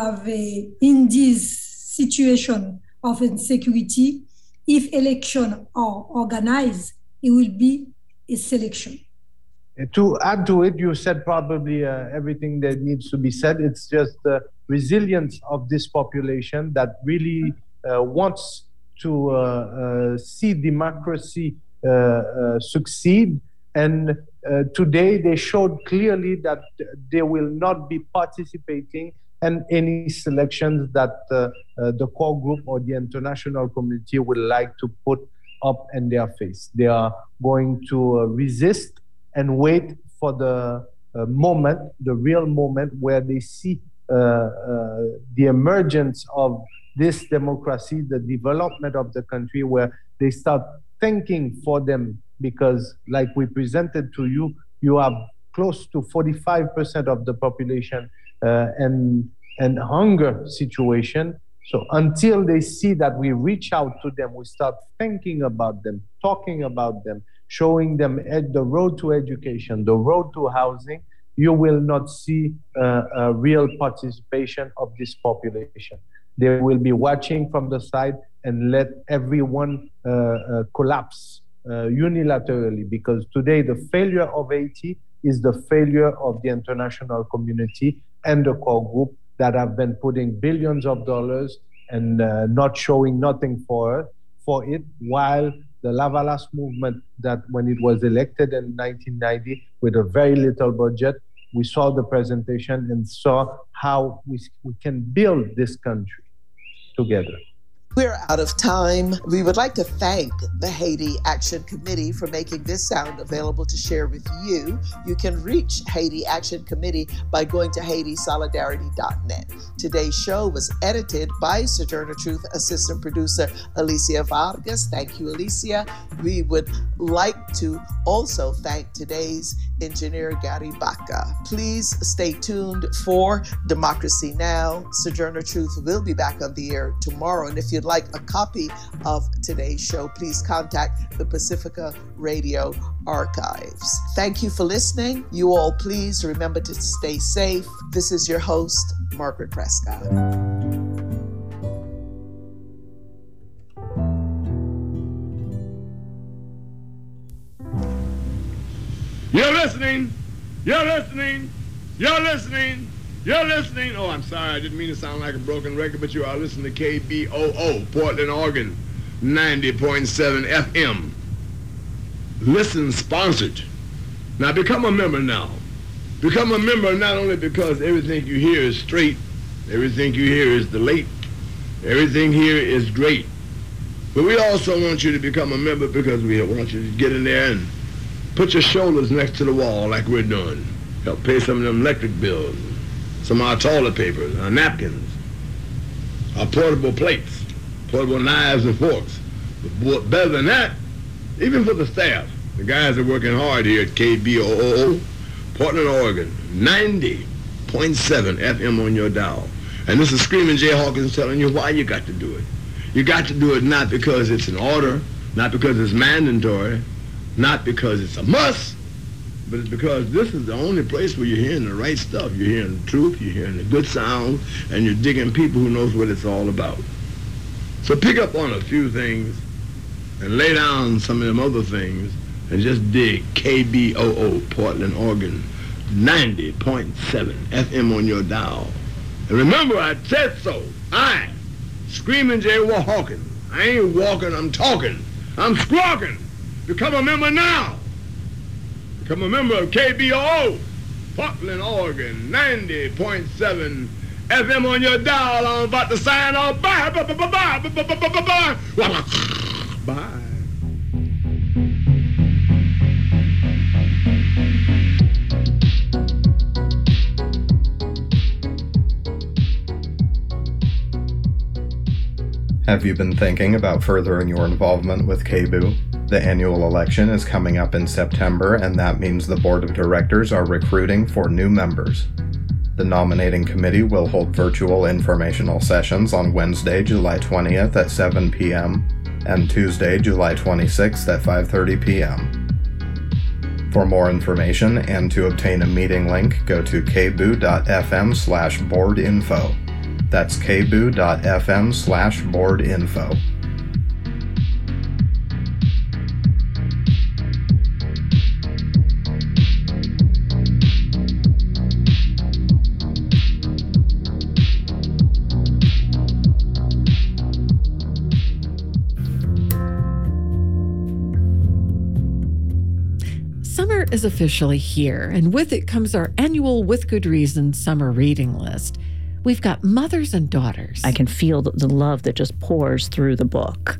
a, in this situation of insecurity, if elections are organized, it will be a selection. To add to it, you said probably uh, everything that needs to be said. It's just the resilience of this population that really uh, wants to uh, uh see democracy uh, uh, succeed. And today they showed clearly that they will not be participating in any selections that the core group or the international community would like to put up in their face. They are going to resist and wait for the uh, moment, the real moment where they see uh, uh, the emergence of this democracy, the development of the country, where they start thinking for them. Because, like we presented to you, you have close to 45% of the population uh, and and hunger situation. So until they see that we reach out to them, we start thinking about them, talking about them, showing them the road to education, the road to housing, you will not see uh, a real participation of this population. They will be watching from the side and let everyone uh, uh, collapse uh, unilaterally because today the failure of Haiti is the failure of the international community and the core group that have been putting billions of dollars and uh, not showing nothing for for it while the Lavalas movement that when it was elected in 1990 with a very little budget, we saw the presentation and saw how we, we can build this country together. We're out of time. We would like to thank the Haiti Action Committee for making this sound available to share with you. You can reach Haiti Action Committee by going to HaitiSolidarity.net. Today's show was edited by Sojourner Truth assistant producer Alicia Vargas. Thank you, Alicia. We would like to also thank today's engineer Gary Baca. Please stay tuned for Democracy Now! Sojourner Truth will be back on the air tomorrow. And if you'd like a copy of today's show, please contact the Pacifica Radio Archives. Thank you for listening. You all, please remember to stay safe. This is your host, Margaret Prescod. Listening. You're listening. You're listening. You're listening. Oh, I'm sorry. I didn't mean to sound like a broken record, but you are listening to KBOO, Portland, Oregon, 90.7 FM. Listen sponsored. Now become a member now. Become a member not only because everything you hear is straight, everything you hear is the late, everything here is great. But we also want you to become a member because we want you to get in there and put your shoulders next to the wall like we're doing. Help pay some of them electric bills some of our toilet papers, our napkins, our portable plates, portable knives and forks. But better than that, even for the staff, the guys are working hard here at KBOO, Portland, Oregon, 90.7 FM on your dial. And this is Screaming Jay Hawkins telling you why you got to do it. You got to do it not because it's an order, not because it's mandatory, not because it's a must, but it's because this is the only place where you're hearing the right stuff. You're hearing the truth, you're hearing the good sound, and you're digging people who knows what it's all about. So pick up on a few things and lay down some of them other things and just dig KBOO, Portland, Oregon, 90.7 FM on your dial. And remember, I said so. I, Screaming Jay Hawkins. I ain't walking, I'm talking. I'm squawking. Become a member now. Become a member of KBOO, Portland, Oregon, 90.7 FM on your dial. I'm about to sign off. Bye. Bye. Bye. Bye. Bye. Bye. Bye. Bye. Bye. Bye. Have you been thinking about furthering your involvement with KBOO? The annual election is coming up in September, and that means the board of directors are recruiting for new members. The nominating committee will hold virtual informational sessions on Wednesday, July 20th at 7 p.m. and Tuesday, July 26th at 5:30 p.m. For more information and to obtain a meeting link, go to kboo.fm/boardinfo. That's kboo.fm slash board is officially here, and with it comes our annual With Good Reason summer reading list. We've got mothers and daughters, I can feel the, the love that just pours through the book.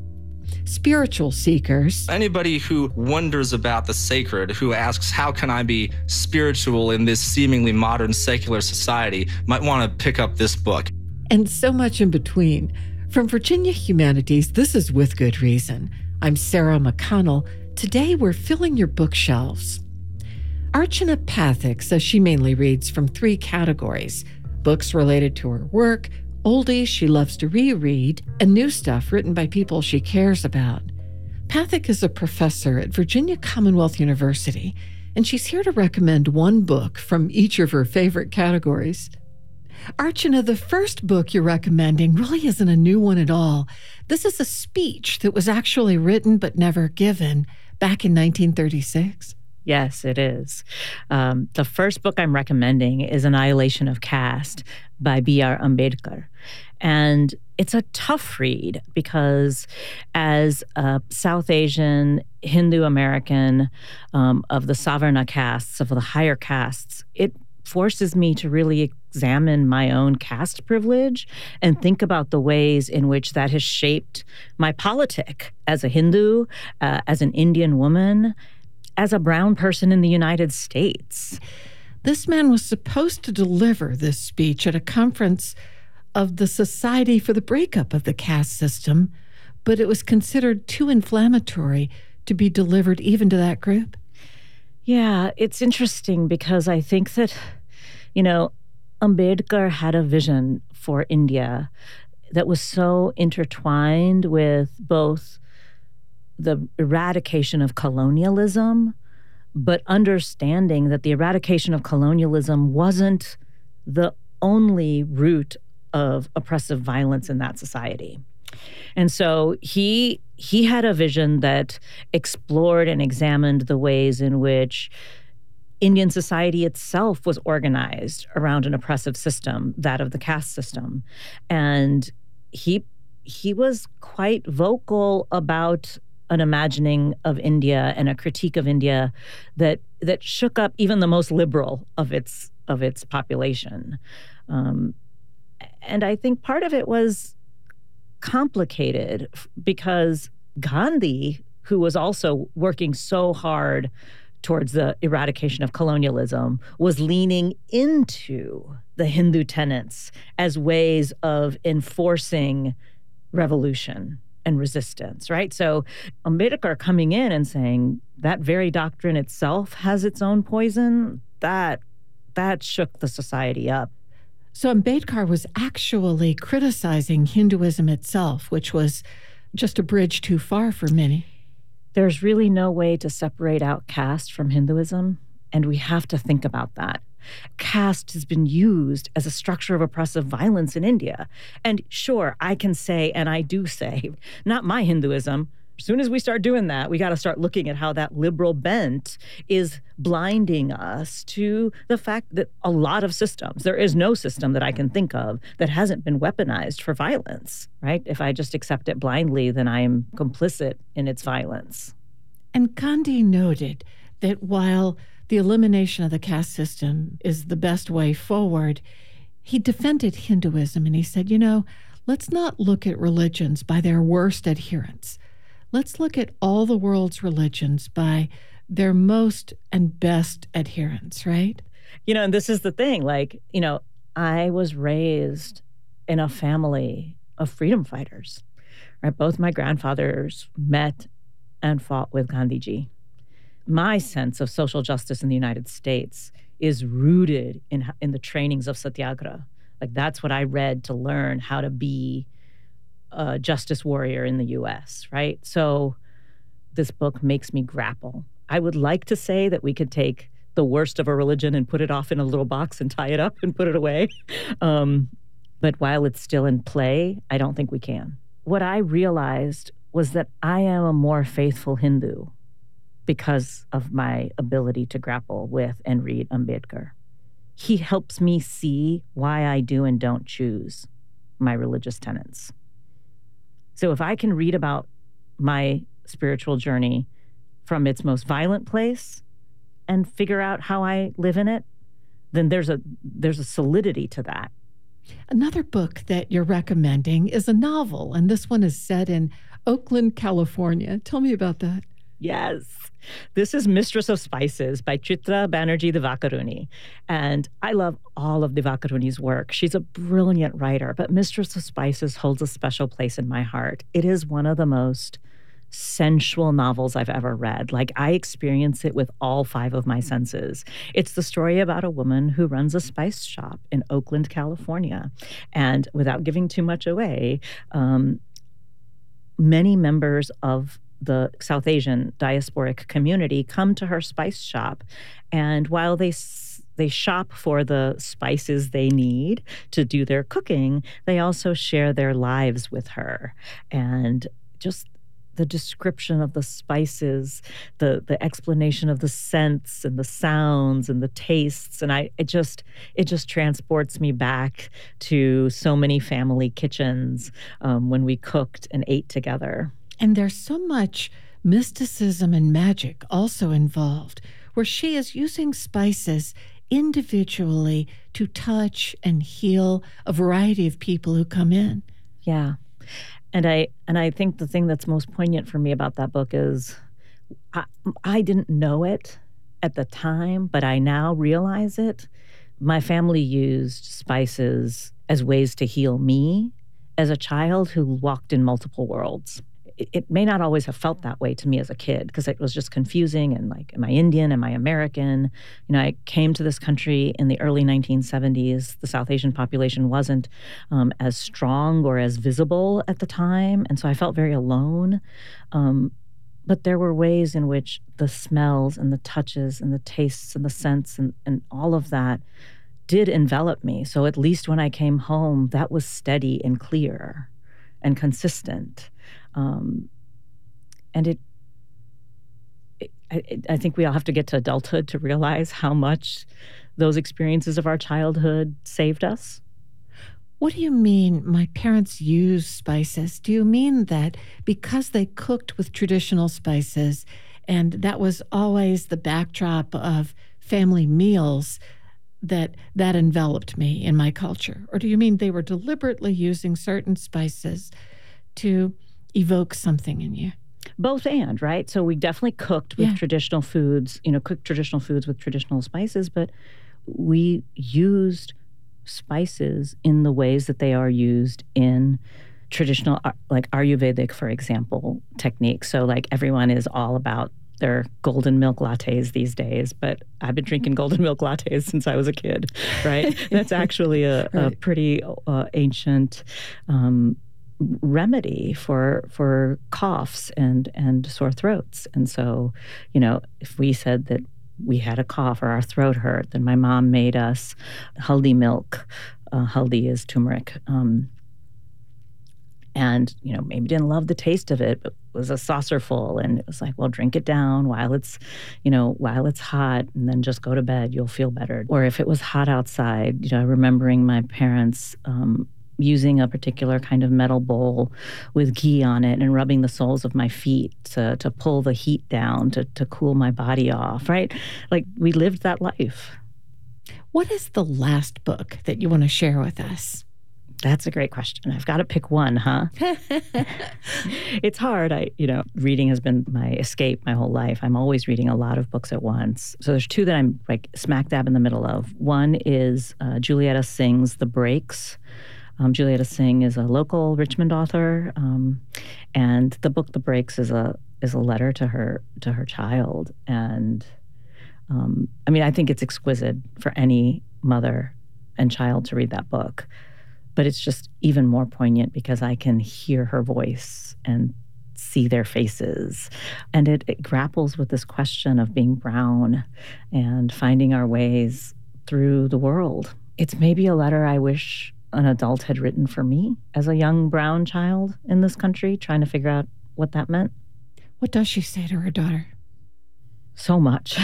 spiritual seekers, Anybody who wonders about the sacred, who asks, How can I be spiritual in this seemingly modern secular society, might want to pick up this book. and so much in between. From Virginia Humanities, this is With Good Reason. I'm Sarah McConnell. Today we're filling your bookshelves. Archana Pathak says she mainly reads from three categories books related to her work, oldies she loves to reread, and new stuff written by people she cares about. Pathak is a professor at Virginia Commonwealth University, and she's here to recommend one book from each of her favorite categories. Archana, the first book you're recommending really isn't a new one at all. This is a speech that was actually written but never given back in 1936. Yes, it is. Um, the first book I'm recommending is Annihilation of Caste by B.R. Ambedkar. And it's a tough read because, as a South Asian, Hindu American um, of the Savarna castes, of the higher castes, it forces me to really examine my own caste privilege and think about the ways in which that has shaped my politic as a Hindu, uh, as an Indian woman, as a brown person in the United States. This man was supposed to deliver this speech at a conference of the Society for the Breakup of the Caste System, but it was considered too inflammatory to be delivered even to that group. Yeah, it's interesting because I think that, you know, Ambedkar had a vision for India that was so intertwined with both the eradication of colonialism, but understanding that the eradication of colonialism wasn't the only root of oppressive violence in that society. And so he he had a vision that explored and examined the ways in which Indian society itself was organized around an oppressive system, that of the caste system. And he he was quite vocal about an imagining of India and a critique of India that that shook up even the most liberal of its of its population. Um, and I think part of it was complicated because Gandhi, who was also working so hard towards the eradication of colonialism, was leaning into the Hindu tenets as ways of enforcing revolution and resistance, right? So Ambedkar coming in and saying that very doctrine itself has its own poison, that that shook the society up. So Ambedkar was actually criticizing Hinduism itself, which was just a bridge too far for many. There's really no way to separate out caste from Hinduism, and we have to think about that. Caste has been used as a structure of oppressive violence in India. And sure, I can say, and I do say, not my Hinduism. As soon as we start doing that, we got to start looking at how that liberal bent is blinding us to the fact that a lot of systems, there is no system that I can think of that hasn't been weaponized for violence, right? If I just accept it blindly, then I am complicit in its violence. And Gandhi noted that while the elimination of the caste system is the best way forward, he defended Hinduism and he said, you know, let's not look at religions by their worst adherents. Let's look at all the world's religions by their most and best adherents, right? You know, and this is the thing like, you know, I was raised in a family of freedom fighters, right? Both my grandfathers met and fought with Gandhiji. My sense of social justice in the United States is rooted in, in the trainings of Satyagraha. Like, that's what I read to learn how to be a justice warrior in the US, right? So, this book makes me grapple. I would like to say that we could take the worst of a religion and put it off in a little box and tie it up and put it away. Um, But while it's still in play, I don't think we can. What I realized was that I am a more faithful Hindu because of my ability to grapple with and read Ambedkar. He helps me see why I do and don't choose my religious tenets. So if I can read about my spiritual journey from its most violent place and figure out how I live in it, then there's a there's a solidity to that. Another book that you're recommending is a novel, and this one is set in Oakland, California. Tell me about that. Yes. This is Mistress of Spices by Chitra Banerjee Divakaruni. And I love all of Divakaruni's work. She's a brilliant writer, but Mistress of Spices holds a special place in my heart. It is one of the most sensual novels I've ever read. Like I experience it with all five of my senses. It's the story about a woman who runs a spice shop in Oakland, California. And without giving too much away, um, many members of the South Asian diasporic community come to her spice shop. And while they they shop for the spices they need to do their cooking, they also share their lives with her. And just the description of the spices, the the explanation of the scents and the sounds and the tastes, and I it just it just transports me back to so many family kitchens um, when we cooked and ate together. And there's so much mysticism and magic also involved, where she is using spices individually to touch and heal a variety of people who come in. Yeah and I and I think the thing that's most poignant for me about that book is I, I didn't know it at the time, but I now realize it. My family used spices as ways to heal me as a child who walked in multiple worlds it, may not always have felt that way to me as a kid because it was just confusing and like, am I Indian? Am I American? You know, I came to this country in the early 1970s. The South Asian population wasn't um, as strong or as visible at the time. And so I felt very alone. Um, but there were ways in which the smells and the touches and the tastes and the scents and, and all of that did envelop me. So at least when I came home, that was steady and clear and consistent. Um, and it, it I, I think we all have to get to adulthood to realize how much those experiences of our childhood saved us. What do you mean my parents used spices? Do you mean that because they cooked with traditional spices and that was always the backdrop of family meals that that enveloped me in my culture? Or do you mean they were deliberately using certain spices to evoke something in you? Both and, right? So we definitely cooked with yeah. traditional foods, you know, cooked traditional foods with traditional spices, but we used spices in the ways that they are used in traditional uh, like ayurvedic for example techniques so like everyone is all about their golden milk lattes these days, but I've been drinking golden milk lattes since I was a kid, right? That's actually a, right. a pretty uh, ancient um, remedy for for coughs and and sore throats. And so, you know, if we said that we had a cough or our throat hurt, then my mom made us haldi milk. Uh, haldi is turmeric. Um, and you know maybe didn't love the taste of it but was a saucer full and it was like well drink it down while it's you know while it's hot and then just go to bed you'll feel better or if it was hot outside you know remembering my parents um, using a particular kind of metal bowl with ghee on it and rubbing the soles of my feet to, to pull the heat down to, to cool my body off right like we lived that life what is the last book that you want to share with us that's a great question. I've got to pick one, huh? it's hard. I, you know, reading has been my escape my whole life. I'm always reading a lot of books at once. So there's two that I'm like smack dab in the middle of. One is uh, Julietta Singh's The Breaks. Um, Julietta Singh is a local Richmond author, um, and the book The Breaks is a is a letter to her to her child. And um, I mean, I think it's exquisite for any mother and child to read that book but it's just even more poignant because I can hear her voice and see their faces. And it, it, grapples with this question of being brown and finding our ways through the world. It's maybe a letter I wish an adult had written for me as a young brown child in this country, trying to figure out what that meant. What does she say to her daughter? So much.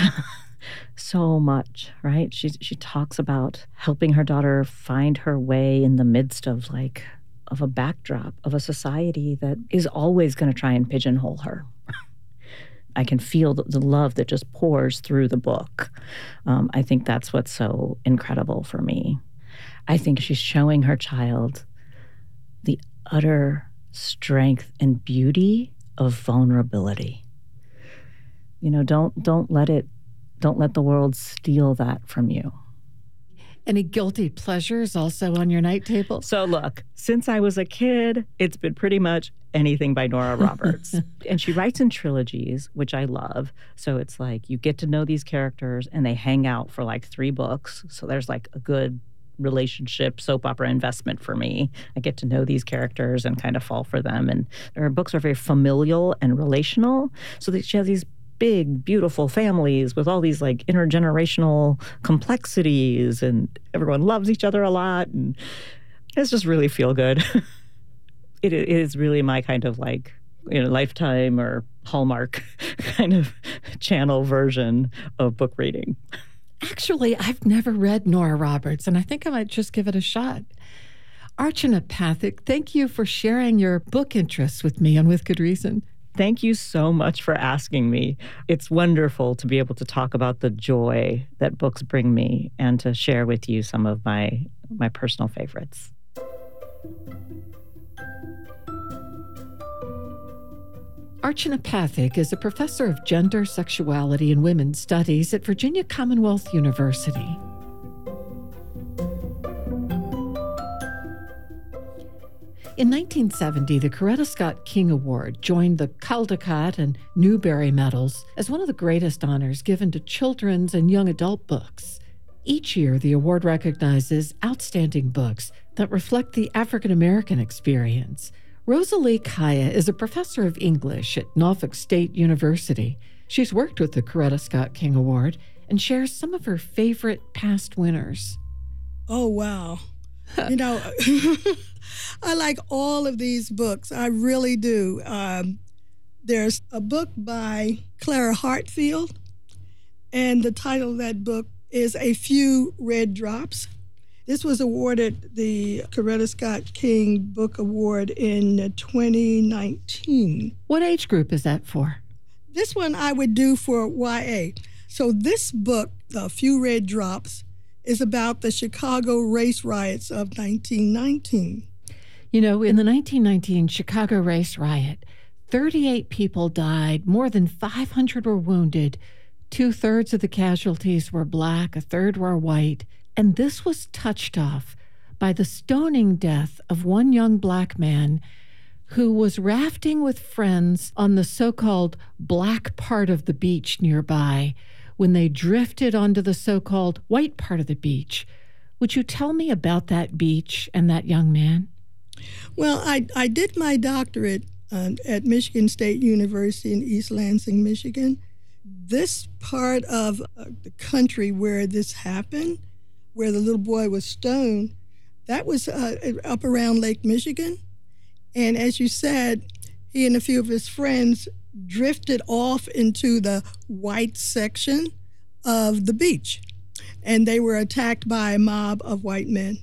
so much, right? She she talks about helping her daughter find her way in the midst of like of a backdrop of a society that is always going to try and pigeonhole her. I can feel the, the, love that just pours through the book. Um, I think that's what's so incredible for me. I think she's showing her child the utter strength and beauty of vulnerability. You know, don't don't let it don't let the world steal that from you. Any guilty pleasures also on your night table? So, look, since I was a kid, it's been pretty much anything by Nora Roberts. and she writes in trilogies, which I love. So, it's like you get to know these characters and they hang out for like three books. So, there's like a good relationship soap opera investment for me. I get to know these characters and kind of fall for them. And her books are very familial and relational. So that she has these big, beautiful families with all these like intergenerational complexities, and everyone loves each other a lot. And it's just really feel good. it, it is really my kind of like, you know, lifetime or Hallmark kind of channel version of book reading. Actually, I've never read Nora Roberts, and I think I might just give it a shot. Archana Pathak, thank you for sharing your book interests with me and with good reason. Thank you so much for asking me. It's wonderful to be able to talk about the joy that books bring me and to share with you some of my my personal favorites. Archana is a professor of gender, sexuality, and women's studies at Virginia Commonwealth University. In 1970, the Coretta Scott King Award joined the Caldecott and Newbery Medals as one of the greatest honors given to children's and young adult books. Each year, the award recognizes outstanding books that reflect the African American experience. Rosalie Kaya is a professor of English at Norfolk State University. She's worked with the Coretta Scott King Award and shares some of her favorite past winners. Oh, wow. you know, I like all of these books. I really do. Um, there's a book by Clara Hartfield, and the title of that book is A Few Red Drops. This was awarded the Coretta Scott King Book Award in 2019. What age group is that for? This one I would do for YA. So, this book, A Few Red Drops, is about the Chicago race riots of 1919. You know, in the 1919 Chicago race riot, 38 people died, more than 500 were wounded. Two thirds of the casualties were black, a third were white. And this was touched off by the stoning death of one young black man who was rafting with friends on the so called black part of the beach nearby when they drifted onto the so called white part of the beach. Would you tell me about that beach and that young man? Well, I, I did my doctorate uh, at Michigan State University in East Lansing, Michigan. This part of uh, the country where this happened, where the little boy was stoned, that was uh, up around Lake Michigan. And as you said, he and a few of his friends drifted off into the white section of the beach. And they were attacked by a mob of white men.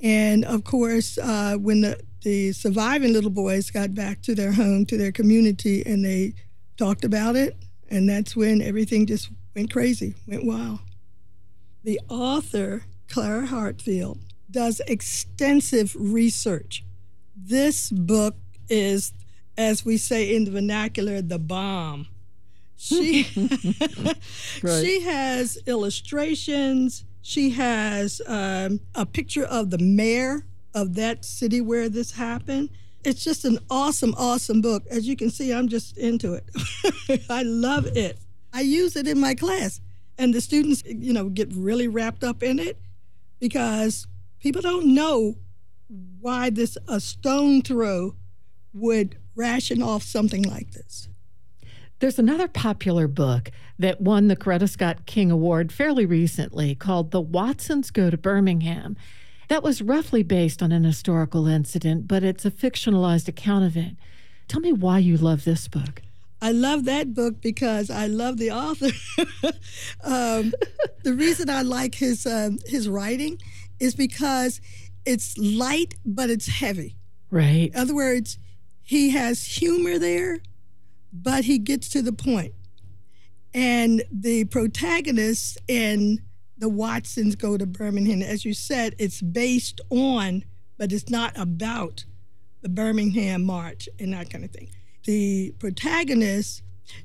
And of course, uh, when the, the surviving little boys got back to their home, to their community, and they talked about it, and that's when everything just went crazy, went wild. The author, Clara Hartfield, does extensive research. This book is, as we say in the vernacular, the bomb. She right. she has illustrations, she has um, a picture of the mayor of that city where this happened. It's just an awesome, awesome book. As you can see, I'm just into it. I love it. I use it in my class, and the students, you know, get really wrapped up in it because people don't know why this a stone throw would ration off something like this. There's another popular book that won the Coretta Scott King Award fairly recently called The Watsons Go to Birmingham. That was roughly based on an historical incident, but it's a fictionalized account of it. Tell me why you love this book. I love that book because I love the author. um, the reason I like his um, his writing is because it's light but it's heavy. Right. In other words, he has humor there, but he gets to the point. And the protagonists in the Watsons go to Birmingham, as you said, it's based on, but it's not about the Birmingham March and that kind of thing. The protagonist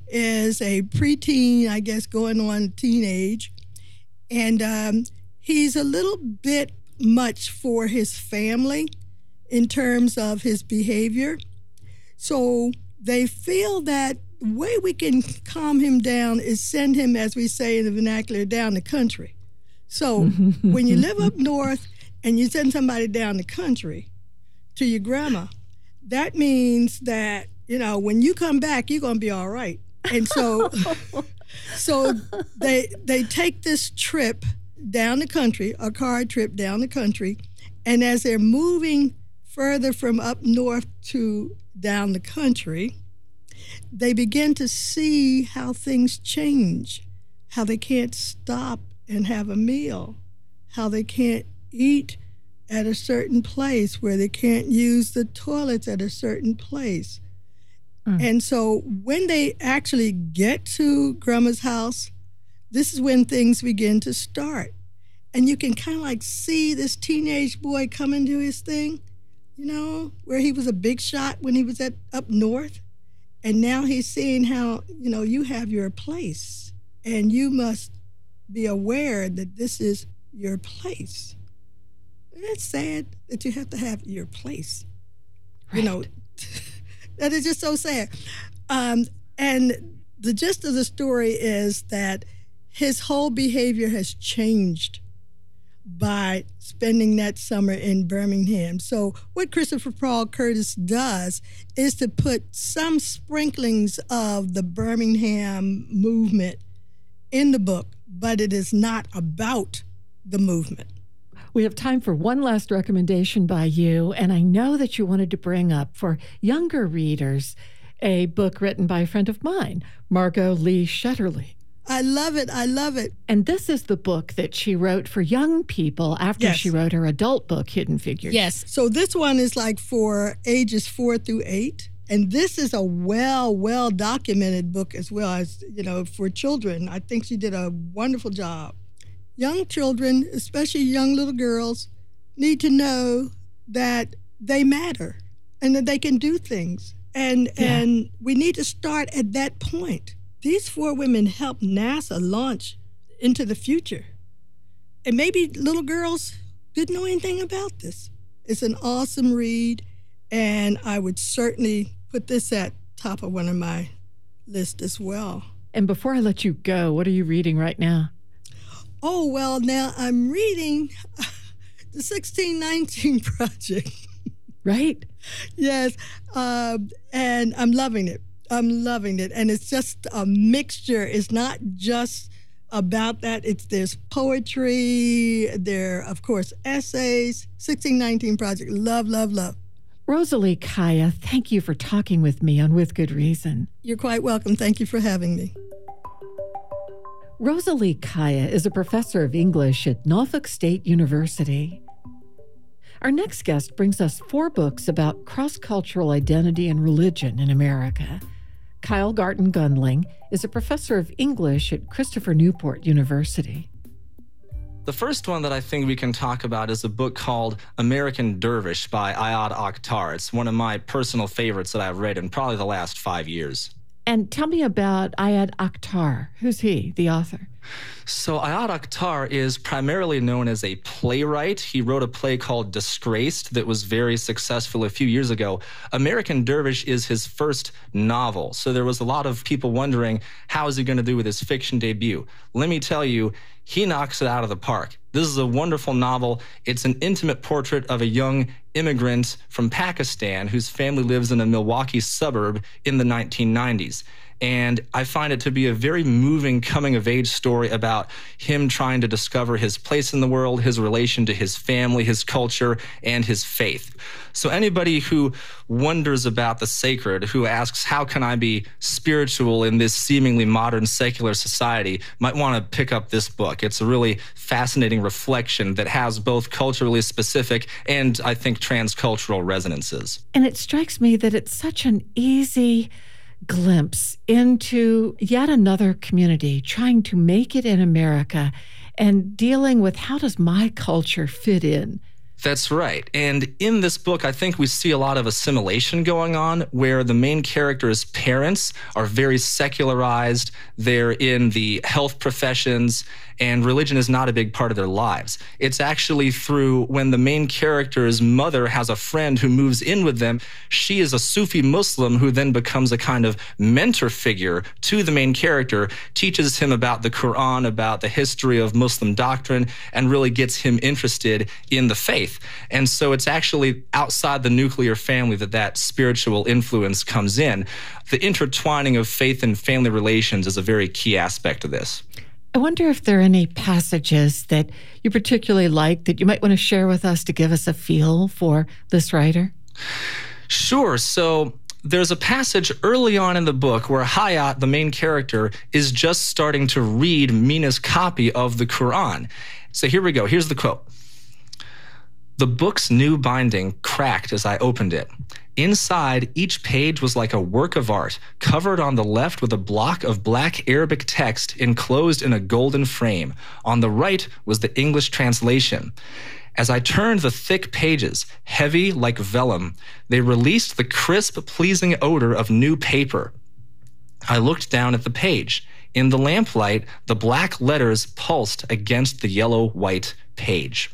is a preteen, I guess, going on teenage, and um, he's a little bit much for his family in terms of his behavior. So they feel that the way we can calm him down is send him, as we say in the vernacular, down the country. So when you live up north and you send somebody down the country to your grandma, that means that, you know, when you come back, you're going to be all right. And so so they they take this trip down the country, a car trip down the country, and as they're moving further from up north to down the country, they begin to see how things change, how they can't stop and have a meal, how they can't eat at a certain place, where they can't use the toilets at a certain place. Mm. And so when they actually get to Grandma's house, this is when things begin to start. And you can kind of like see this teenage boy coming to his thing, you know, where he was a big shot when he was at up north. And now he's seeing how, you know, you have your place and you must be aware that this is your place. It's sad that you have to have your place. Right. You know, that is just so sad. Um, and the gist of the story is that his whole behavior has changed by spending that summer in Birmingham. So, what Christopher Paul Curtis does is to put some sprinklings of the Birmingham movement in the book but it is not about the movement. We have time for one last recommendation by you, and I know that you wanted to bring up for younger readers a book written by a friend of mine, Margot Lee Shetterly. I love it. I love it. And this is the book that she wrote for young people after yes. she wrote her adult book, Hidden Figures. Yes. So this one is like for ages four through eight. And this is a well, well documented book as well as, you know, for children. I think she did a wonderful job. Young children, especially young little girls, need to know that they matter and that they can do things. And yeah. and we need to start at that point. These four women helped NASA launch into the future. And maybe little girls didn't know anything about this. It's an awesome read, and I would certainly put this at top of one of my list as well. And before I let you go, what are you reading right now? Oh, well, now I'm reading the 1619 Project. Right? yes. Uh, and I'm loving it. I'm loving it. And it's just a mixture. It's not just about that. It's there's poetry, there, of course, essays. 1619 Project. Love, love, love. Rosalie Kaya, thank you for talking with me on With Good Reason. You're quite welcome. Thank you for having me. Rosalie Kaya is a professor of English at Norfolk State University. Our next guest brings us four books about cross cultural identity and religion in America. Kyle Garton Gundling is a professor of English at Christopher Newport University. The first one that I think we can talk about is a book called American Dervish by Ayad Akhtar. It's one of my personal favorites that I've read in probably the last five years. And tell me about Ayad Akhtar. Who's he, the author? So, Ayad Akhtar is primarily known as a playwright. He wrote a play called Disgraced that was very successful a few years ago. American Dervish is his first novel. So, there was a lot of people wondering, how is he going to do with his fiction debut? Let me tell you, he knocks it out of the park. This is a wonderful novel. It's an intimate portrait of a young immigrant from Pakistan whose family lives in a Milwaukee suburb in the 1990s. And I find it to be a very moving coming of age story about him trying to discover his place in the world, his relation to his family, his culture, and his faith. So, anybody who wonders about the sacred, who asks, How can I be spiritual in this seemingly modern secular society, might want to pick up this book. It's a really fascinating reflection that has both culturally specific and, I think, transcultural resonances. And it strikes me that it's such an easy glimpse into yet another community trying to make it in America and dealing with how does my culture fit in that's right. And in this book, I think we see a lot of assimilation going on where the main character's parents are very secularized. They're in the health professions and religion is not a big part of their lives. It's actually through when the main character's mother has a friend who moves in with them. She is a Sufi Muslim who then becomes a kind of mentor figure to the main character, teaches him about the Quran, about the history of Muslim doctrine, and really gets him interested in the faith. And so it's actually outside the nuclear family that that spiritual influence comes in. The intertwining of faith and family relations is a very key aspect of this. I wonder if there are any passages that you particularly like that you might want to share with us to give us a feel for this writer. Sure. So there's a passage early on in the book where Hayat, the main character, is just starting to read Mina's copy of the Quran. So here we go. Here's the quote The book's new binding cracked as I opened it. Inside, each page was like a work of art, covered on the left with a block of black Arabic text enclosed in a golden frame. On the right was the English translation. As I turned the thick pages, heavy like vellum, they released the crisp, pleasing odor of new paper. I looked down at the page. In the lamplight, the black letters pulsed against the yellow white page.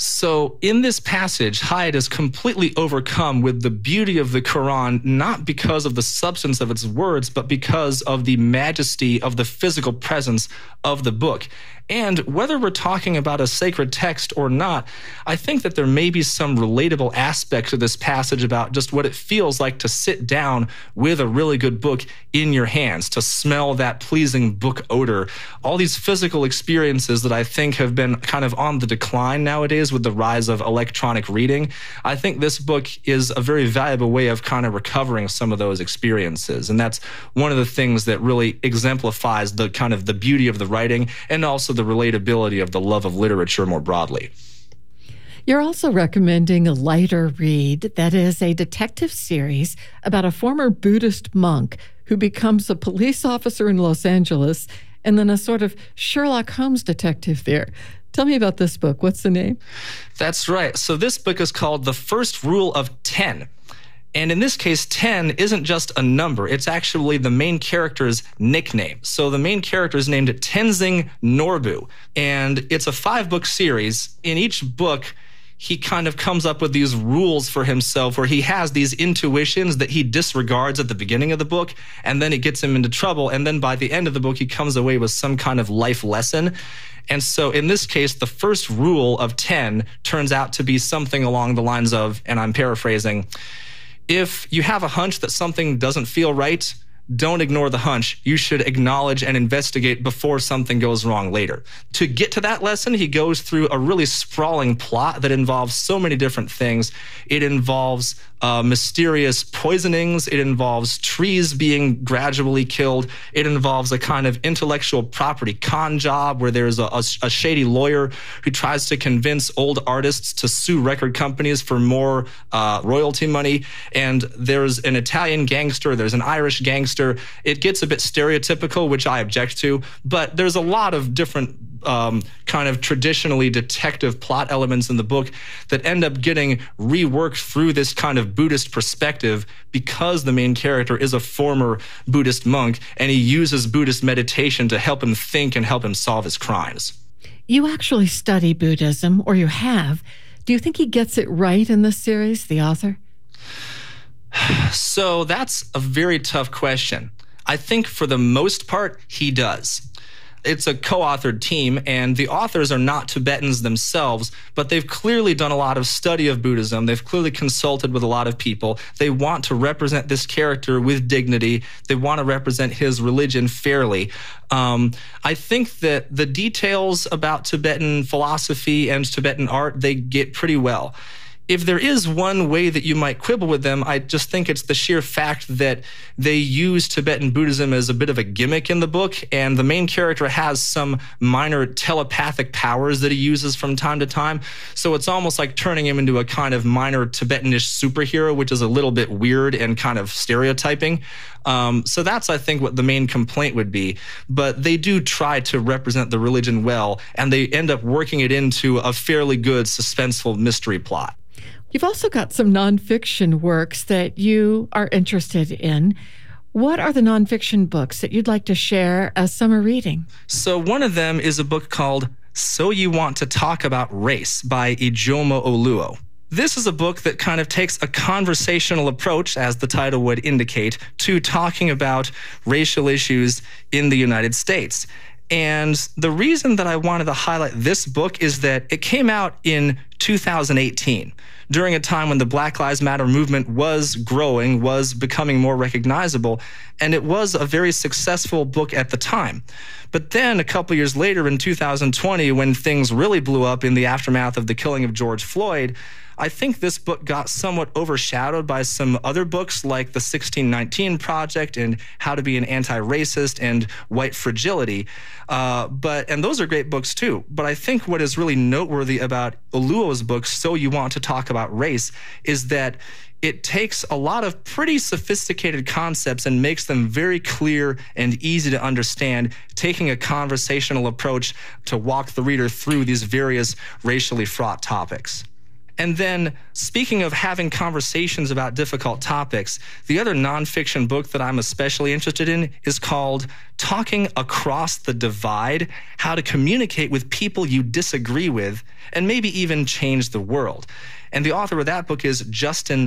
So, in this passage, Hayat is completely overcome with the beauty of the Quran, not because of the substance of its words, but because of the majesty of the physical presence of the book. And whether we're talking about a sacred text or not, I think that there may be some relatable aspect to this passage about just what it feels like to sit down with a really good book in your hands, to smell that pleasing book odor. All these physical experiences that I think have been kind of on the decline nowadays with the rise of electronic reading. I think this book is a very valuable way of kind of recovering some of those experiences. And that's one of the things that really exemplifies the kind of the beauty of the writing and also the relatability of the love of literature more broadly. You're also recommending a lighter read that is a detective series about a former Buddhist monk who becomes a police officer in Los Angeles and then a sort of Sherlock Holmes detective there. Tell me about this book. What's the name? That's right. So, this book is called The First Rule of 10. And in this case, 10 isn't just a number, it's actually the main character's nickname. So the main character is named Tenzing Norbu. And it's a five book series. In each book, he kind of comes up with these rules for himself where he has these intuitions that he disregards at the beginning of the book, and then it gets him into trouble. And then by the end of the book, he comes away with some kind of life lesson. And so in this case, the first rule of 10 turns out to be something along the lines of, and I'm paraphrasing, if you have a hunch that something doesn't feel right, don't ignore the hunch. You should acknowledge and investigate before something goes wrong later. To get to that lesson, he goes through a really sprawling plot that involves so many different things. It involves uh, mysterious poisonings. It involves trees being gradually killed. It involves a kind of intellectual property con job where there's a, a, a shady lawyer who tries to convince old artists to sue record companies for more uh, royalty money. And there's an Italian gangster, there's an Irish gangster. It gets a bit stereotypical, which I object to, but there's a lot of different um, kind of traditionally detective plot elements in the book that end up getting reworked through this kind of Buddhist perspective because the main character is a former Buddhist monk and he uses Buddhist meditation to help him think and help him solve his crimes. You actually study Buddhism, or you have. Do you think he gets it right in this series, the author? So that's a very tough question. I think for the most part, he does. It's a co authored team, and the authors are not Tibetans themselves, but they've clearly done a lot of study of Buddhism. They've clearly consulted with a lot of people. They want to represent this character with dignity, they want to represent his religion fairly. Um, I think that the details about Tibetan philosophy and Tibetan art, they get pretty well if there is one way that you might quibble with them, I just think it's the sheer fact that they use Tibetan Buddhism as a bit of a gimmick in the book, and the main character has some minor telepathic powers that he uses from time to time. So it's almost like turning him into a kind of minor Tibetanish superhero, which is a little bit weird and kind of stereotyping. Um, so that's, I think, what the main complaint would be. But they do try to represent the religion well, and they end up working it into a fairly good, suspenseful mystery plot. You've also got some nonfiction works that you are interested in. What are the nonfiction books that you'd like to share as summer reading? So, one of them is a book called So You Want to Talk About Race by Ijeoma Oluo. This is a book that kind of takes a conversational approach, as the title would indicate, to talking about racial issues in the United States. And the reason that I wanted to highlight this book is that it came out in 2018 during a time when the Black Lives Matter movement was growing, was becoming more recognizable, and it was a very successful book at the time. But then a couple years later in 2020, when things really blew up in the aftermath of the killing of George Floyd, I think this book got somewhat overshadowed by some other books like The 1619 Project and How to Be an Anti-Racist and White Fragility. Uh, but and those are great books too. But I think what is really noteworthy about Oluo's book, So You Want to Talk About Race, is that it takes a lot of pretty sophisticated concepts and makes them very clear and easy to understand, taking a conversational approach to walk the reader through these various racially fraught topics. And then, speaking of having conversations about difficult topics, the other nonfiction book that I'm especially interested in is called Talking Across the Divide How to Communicate with People You Disagree with and Maybe Even Change the World. And the author of that book is Justin